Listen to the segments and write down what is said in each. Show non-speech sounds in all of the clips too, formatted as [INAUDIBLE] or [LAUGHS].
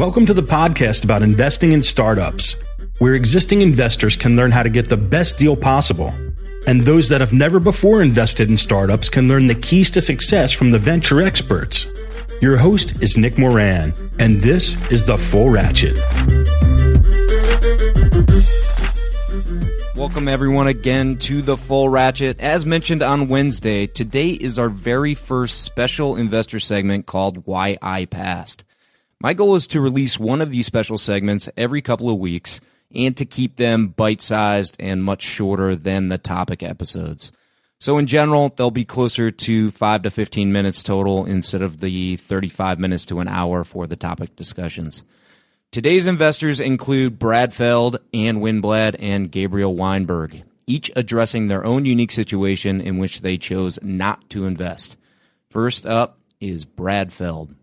Welcome to the podcast about investing in startups, where existing investors can learn how to get the best deal possible. And those that have never before invested in startups can learn the keys to success from the venture experts. Your host is Nick Moran, and this is The Full Ratchet. Welcome, everyone, again to the Full Ratchet. As mentioned on Wednesday, today is our very first special investor segment called Why I Passed. My goal is to release one of these special segments every couple of weeks and to keep them bite sized and much shorter than the topic episodes. So, in general, they'll be closer to 5 to 15 minutes total instead of the 35 minutes to an hour for the topic discussions. Today's investors include Brad Feld, Ann Winblad, and Gabriel Weinberg, each addressing their own unique situation in which they chose not to invest. First up is Brad Feld.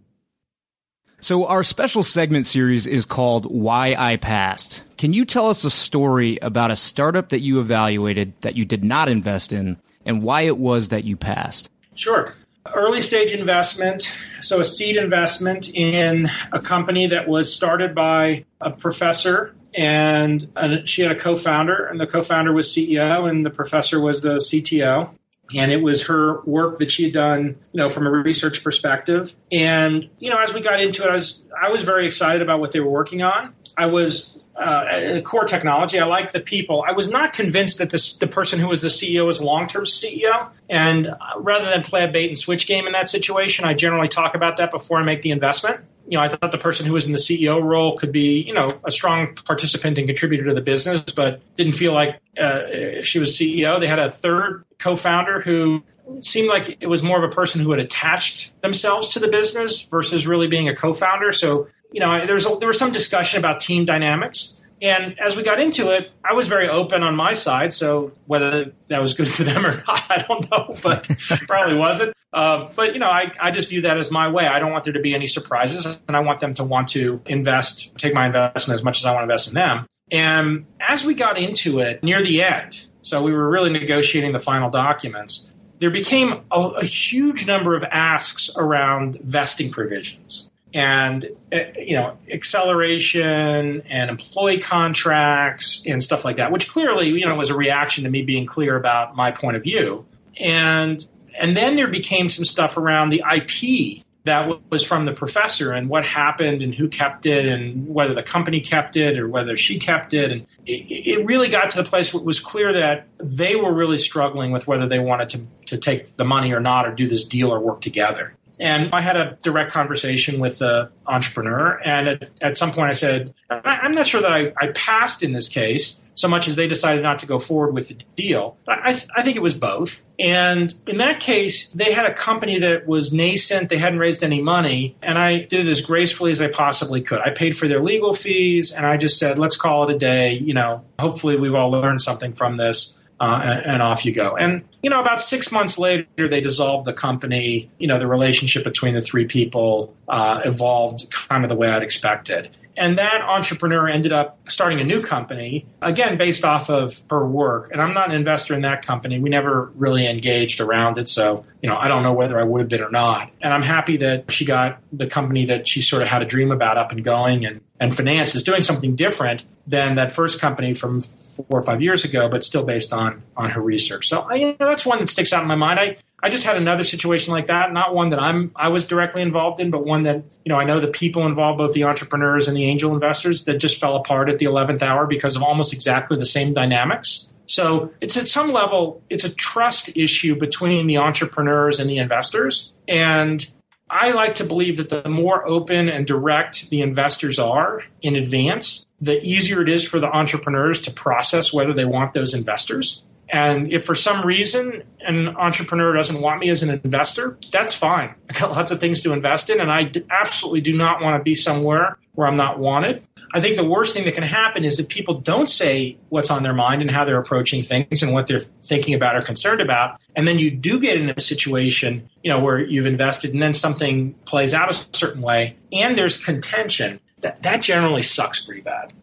So, our special segment series is called Why I Passed. Can you tell us a story about a startup that you evaluated that you did not invest in and why it was that you passed? Sure. Early stage investment, so a seed investment in a company that was started by a professor and uh, she had a co-founder and the co-founder was CEO and the professor was the CTO and it was her work that she had done you know from a research perspective and you know as we got into it i was i was very excited about what they were working on i was uh, core technology. I like the people. I was not convinced that this, the person who was the CEO was a long term CEO. And uh, rather than play a bait and switch game in that situation, I generally talk about that before I make the investment. You know, I thought the person who was in the CEO role could be, you know, a strong participant and contributor to the business, but didn't feel like uh, she was CEO. They had a third co founder who seemed like it was more of a person who had attached themselves to the business versus really being a co founder. So you know, there was a, there was some discussion about team dynamics, and as we got into it, I was very open on my side. So whether that was good for them or [LAUGHS] not, I don't know, but probably wasn't. Uh, but you know, I, I just view that as my way. I don't want there to be any surprises, and I want them to want to invest, take my investment as much as I want to invest in them. And as we got into it near the end, so we were really negotiating the final documents. There became a, a huge number of asks around vesting provisions and eh, you know acceleration and employee contracts and stuff like that which clearly you know was a reaction to me being clear about my point of view and and then there became some stuff around the IP that was from the professor and what happened and who kept it and whether the company kept it or whether she kept it. And it, it really got to the place where it was clear that they were really struggling with whether they wanted to, to take the money or not or do this deal or work together and I had a direct conversation with the entrepreneur. And at, at some point, I said, I'm not sure that I, I, passed in this case so much as they decided not to go forward with the deal. I, I, think it was both. And in that case, they had a company that was nascent. They hadn't raised any money. And I did it as gracefully as I possibly could. I paid for their legal fees and I just said, let's call it a day. You know, hopefully we've all learned something from this uh, and, and, off you go. And you know, about six months later, they dissolved the company. You know, the relationship between the three people uh, evolved kind of the way I'd expected. And that entrepreneur ended up starting a new company, again, based off of her work. And I'm not an investor in that company. We never really engaged around it. So, you know, I don't know whether I would have been or not. And I'm happy that she got the company that she sort of had a dream about up and going and, and finance is doing something different than that first company from four or five years ago, but still based on, on her research. So, you know, that's one that sticks out in my mind. I, I just had another situation like that, not one that I'm I was directly involved in, but one that you know I know the people involved, both the entrepreneurs and the angel investors, that just fell apart at the eleventh hour because of almost exactly the same dynamics. So it's at some level it's a trust issue between the entrepreneurs and the investors, and I like to believe that the more open and direct the investors are in advance, the easier it is for the entrepreneurs to process whether they want those investors. And if for some reason an entrepreneur doesn't want me as an investor, that's fine. [LAUGHS] I got lots of things to invest in, and I absolutely do not want to be somewhere where I'm not wanted. I think the worst thing that can happen is that people don't say what's on their mind and how they're approaching things and what they're thinking about or concerned about. And then you do get in a situation, you know, where you've invested and then something plays out a certain way and there's contention. That that generally sucks pretty bad.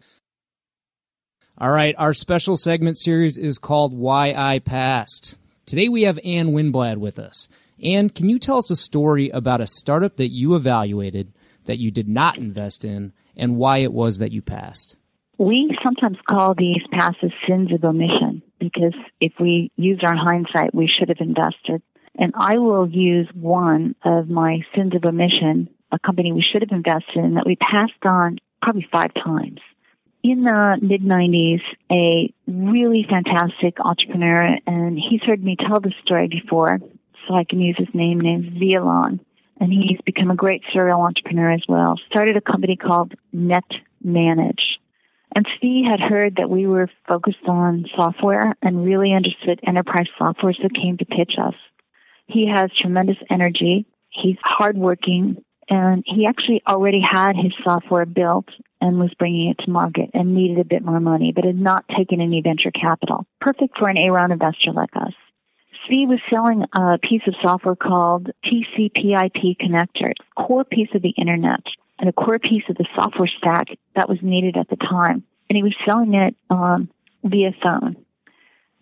All right, our special segment series is called Why I Passed. Today we have Ann Winblad with us. Ann, can you tell us a story about a startup that you evaluated that you did not invest in and why it was that you passed? We sometimes call these passes sins of omission because if we use our hindsight, we should have invested. And I will use one of my sins of omission, a company we should have invested in that we passed on probably five times. In the mid 90s, a really fantastic entrepreneur, and he's heard me tell this story before, so I can use his name, named Zvi Alon and he's become a great serial entrepreneur as well. Started a company called Net Manage. And Steve had heard that we were focused on software and really understood enterprise software, so came to pitch us. He has tremendous energy. He's hardworking, and he actually already had his software built and was bringing it to market and needed a bit more money, but had not taken any venture capital. Perfect for an A round investor like us. Zvi was selling a piece of software called TCP/IP connector, core piece of the internet and a core piece of the software stack that was needed at the time. And he was selling it um, via phone.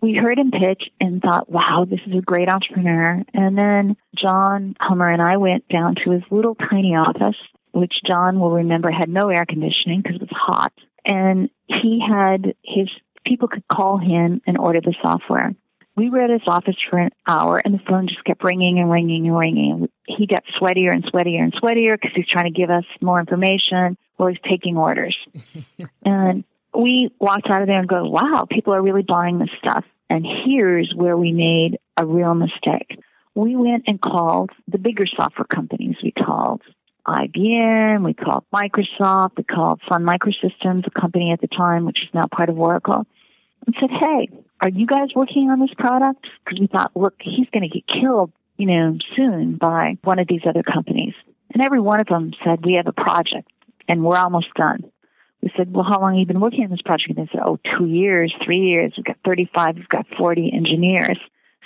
We heard him pitch and thought, wow, this is a great entrepreneur. And then John Hummer and I went down to his little tiny office, which John will remember had no air conditioning because it was hot. And he had his people could call him and order the software. We were at his office for an hour and the phone just kept ringing and ringing and ringing. He got sweatier and sweatier and sweatier because he's trying to give us more information while he's taking orders. [LAUGHS] and we walked out of there and go, wow, people are really buying this stuff. And here's where we made a real mistake. We went and called the bigger software companies. We called IBM, we called Microsoft, we called Sun Microsystems, a company at the time which is now part of Oracle, and said, hey, are you guys working on this product? Because we thought, look, he's going to get killed, you know, soon by one of these other companies. And every one of them said, we have a project and we're almost done. We said, well, how long have you been working on this project? And they said, oh, two years, three years. We've got 35, we've got 40 engineers.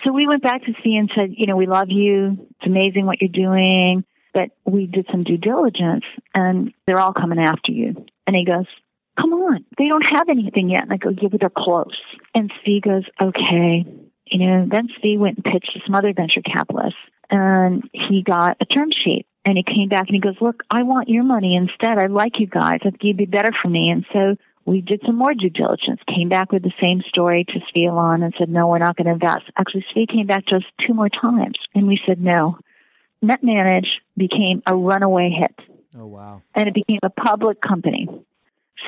So we went back to see and said, you know, we love you. It's amazing what you're doing. But we did some due diligence and they're all coming after you. And he goes, come on, they don't have anything yet. And I go, yeah, but they're close. And Steve goes, okay. You know, then Steve went and pitched to some other venture capitalists and he got a term sheet and he came back and he goes, look, I want your money instead. I like you guys. I think you'd be better for me. And so we did some more due diligence, came back with the same story to Zvi Alon and said, no, we're not going to invest. Actually, Zvi came back to us two more times and we said, no. NetManage became a runaway hit. Oh, wow. And it became a public company.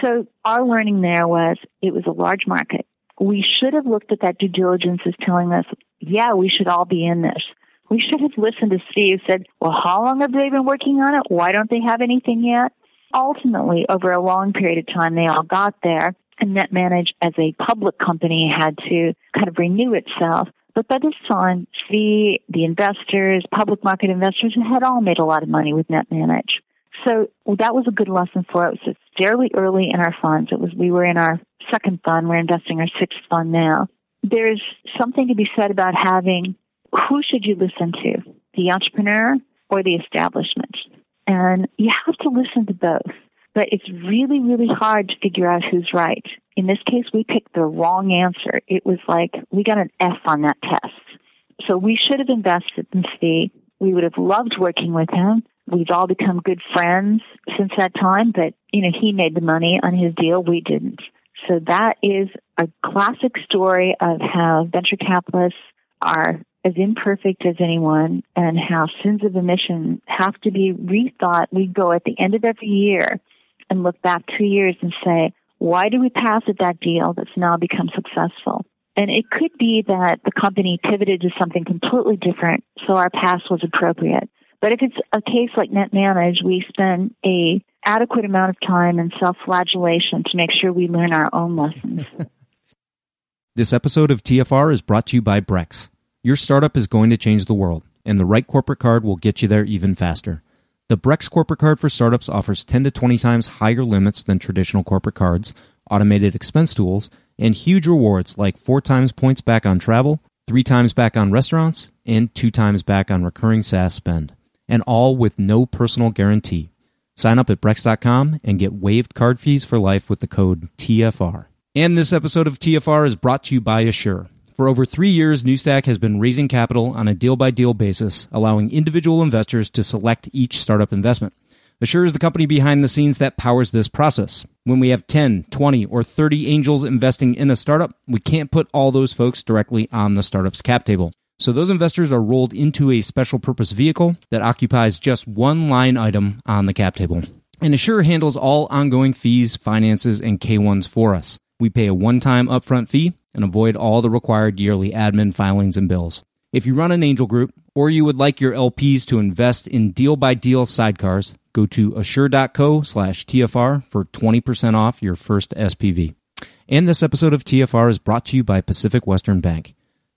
So our learning there was it was a large market. We should have looked at that due diligence as telling us, yeah, we should all be in this. We should have listened to Steve said, well, how long have they been working on it? Why don't they have anything yet? Ultimately, over a long period of time, they all got there and NetManage as a public company had to kind of renew itself. But by this time, the, the investors, public market investors had all made a lot of money with NetManage. So that was a good lesson for us. It's fairly early in our funds. It was we were in our second fund. We're investing our sixth fund now. There's something to be said about having who should you listen to, the entrepreneur or the establishment, and you have to listen to both. But it's really, really hard to figure out who's right. In this case, we picked the wrong answer. It was like we got an F on that test. So we should have invested in Steve. We would have loved working with him. We've all become good friends since that time, but you know, he made the money on his deal, we didn't. So that is a classic story of how venture capitalists are as imperfect as anyone and how sins of omission have to be rethought. We go at the end of every year and look back two years and say, why did we pass at that deal that's now become successful? And it could be that the company pivoted to something completely different, so our pass was appropriate. But if it's a case like NetManage, we spend a adequate amount of time in self-flagellation to make sure we learn our own lessons. [LAUGHS] this episode of TFR is brought to you by Brex. Your startup is going to change the world, and the right corporate card will get you there even faster. The Brex corporate card for startups offers 10 to 20 times higher limits than traditional corporate cards, automated expense tools, and huge rewards like 4 times points back on travel, 3 times back on restaurants, and 2 times back on recurring SaaS spend. And all with no personal guarantee. Sign up at Brex.com and get waived card fees for life with the code TFR. And this episode of TFR is brought to you by Assure. For over three years, Newstack has been raising capital on a deal by deal basis, allowing individual investors to select each startup investment. Assure is the company behind the scenes that powers this process. When we have 10, 20, or 30 angels investing in a startup, we can't put all those folks directly on the startup's cap table. So those investors are rolled into a special purpose vehicle that occupies just one line item on the cap table. And Assure handles all ongoing fees, finances, and K1s for us. We pay a one time upfront fee and avoid all the required yearly admin filings and bills. If you run an angel group or you would like your LPs to invest in deal by deal sidecars, go to assure.co slash TFR for 20% off your first SPV. And this episode of TFR is brought to you by Pacific Western Bank.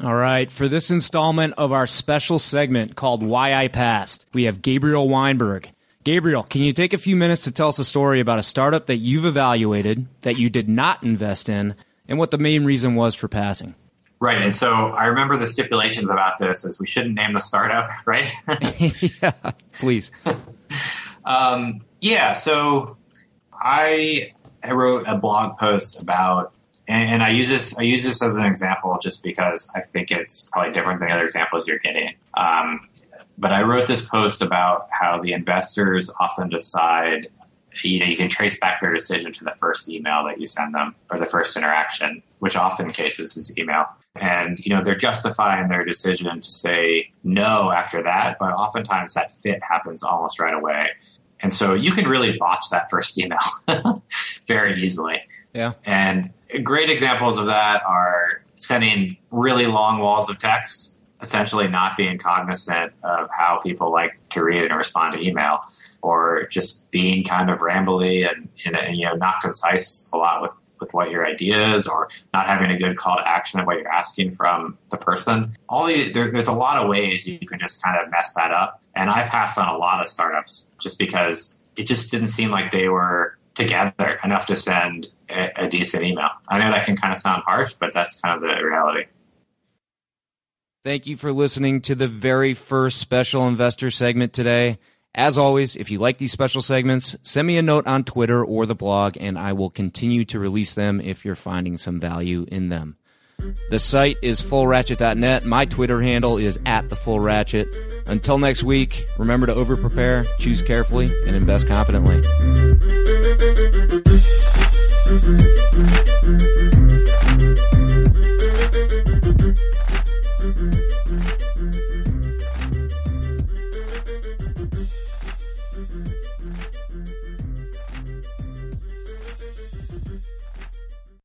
All right, for this installment of our special segment called Why I Passed, we have Gabriel Weinberg. Gabriel, can you take a few minutes to tell us a story about a startup that you've evaluated that you did not invest in and what the main reason was for passing? Right. And so I remember the stipulations about this is we shouldn't name the startup, [LAUGHS] right? [LAUGHS] yeah, please. [LAUGHS] um, yeah. So I, I wrote a blog post about, and, and, I use this, I use this as an example just because I think it's probably different than the other examples you're getting. Um, but I wrote this post about how the investors often decide, you know, you can trace back their decision to the first email that you send them or the first interaction, which often cases is email. And, you know, they're justifying their decision to say no after that, but oftentimes that fit happens almost right away. And so you can really botch that first email [LAUGHS] very easily. Yeah. And great examples of that are sending really long walls of text essentially not being cognizant of how people like to read and respond to email or just being kind of rambly and, and you know not concise a lot with with what your idea is or not having a good call to action of what you're asking from the person all these, there, there's a lot of ways you can just kind of mess that up and i've passed on a lot of startups just because it just didn't seem like they were together enough to send a, a decent email i know that can kind of sound harsh but that's kind of the reality Thank you for listening to the very first special investor segment today. As always, if you like these special segments, send me a note on Twitter or the blog, and I will continue to release them if you're finding some value in them. The site is fullratchet.net. My Twitter handle is at the full ratchet. Until next week, remember to over prepare, choose carefully, and invest confidently. Thank you.